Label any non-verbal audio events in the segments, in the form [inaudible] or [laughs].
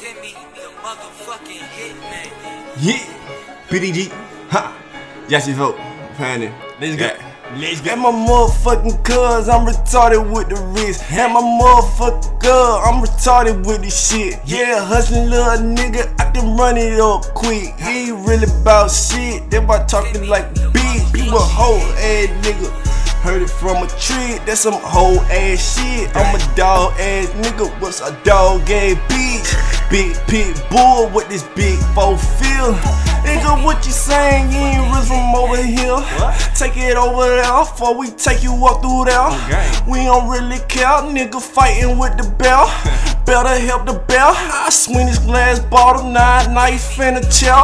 Timmy, the motherfucking hitman. Yeah, BDG, ha, Jesse Vote, Panic. Let's go. Let's go. And my motherfucking cuz, I'm retarded with the wrist. And my motherfucking girl, I'm retarded with this shit. Yeah, hustling little nigga, I can run it up quick. He ain't really about shit, they about talking like big. You a hoe ass nigga. Heard it from a tree, that's some whole ass shit. I'm a dog ass nigga, what's a dog ass bitch? Big pit bull with this big four feel. Nigga, what you saying? You ain't really from over here. Take it over there before we take you up through there. Okay. We don't really care, nigga fighting with the bell. [laughs] Better help the bell. I swing this glass bottle, nine knife in a chair.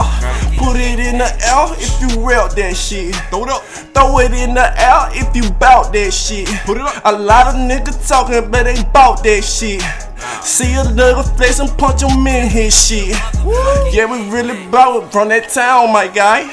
Put it in the air if you rep that shit. Throw it up. Throw it in the air if you bout that shit. Put it up. A lot of niggas talking, but they bout that shit. See a nigga flex and punch him in his shit. Yeah, we really bout it from that town, my guy.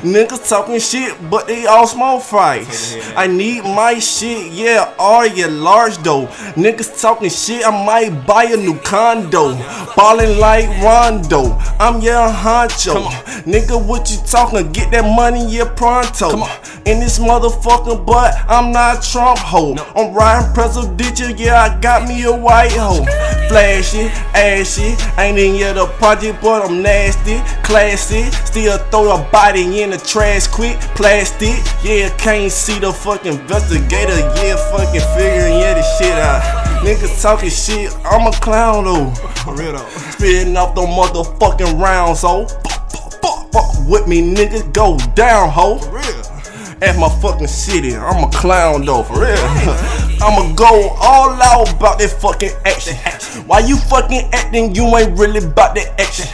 Niggas talking shit, but they all small fries. Take it here. I need my shit, yeah, are you large though? Niggas talking shit, I might buy a new condo. Ballin' like Rondo, I'm your honcho. Nigga, what you talking? Get that money, yeah, pronto. In this motherfucker, but I'm not Trump ho. I'm riding presidential, yeah, I got me a white hoe. Flashy, ashy, ain't in yet a project, but I'm nasty, classy. Still throw a body in the trash quick, plastic. Yeah, can't see the fucking investigator, yeah, fucking figuring yeah this shit out. Niggas talking shit, I'm a clown though. For [laughs] real though. Spitting off the motherfucking rounds, so fuck, fuck, with me, nigga, go down, ho. At my fucking city, I'm a clown though, for real. I'ma go all out about that fucking action. Why you fucking acting? You ain't really about that action.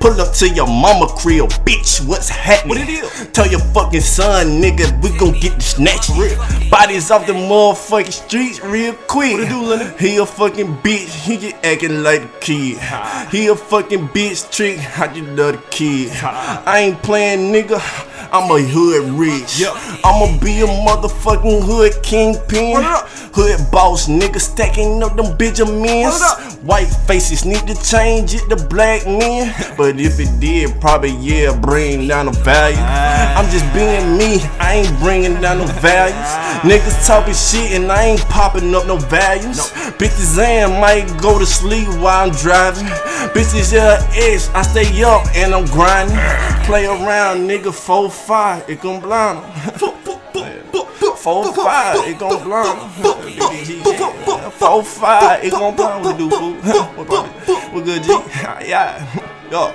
Pull up to your mama crib, bitch. What's happening? What it is? Tell your fucking son, nigga, we gon' get the snatch. Real. Bodies off the motherfucking streets real quick. What it do, Lenny? He a fucking bitch, he get acting like a kid. He a fucking bitch trick, how you love the kid. I ain't playing nigga, I'm a hood rich. Yup. I'ma be a motherfucking hood kingpin. Run it up. Hood boss nigga stacking up them Benjamins. White faces need to change it to black men. [laughs] But if it did, probably yeah, bring down the value. Ah. I'm just being me, I ain't bringing down no values. Niggas talking shit and I ain't popping up no values. Bitches and might go to sleep while I'm driving. Bitches yeah, ex, I stay up and I'm grinding. Play around, nigga, 4-5, it gon' blind blind 'em. Four five, it gon' blind. Four five, it gon' blind. What we do, fool? [laughs] What good, G? [laughs] Yeah, yo.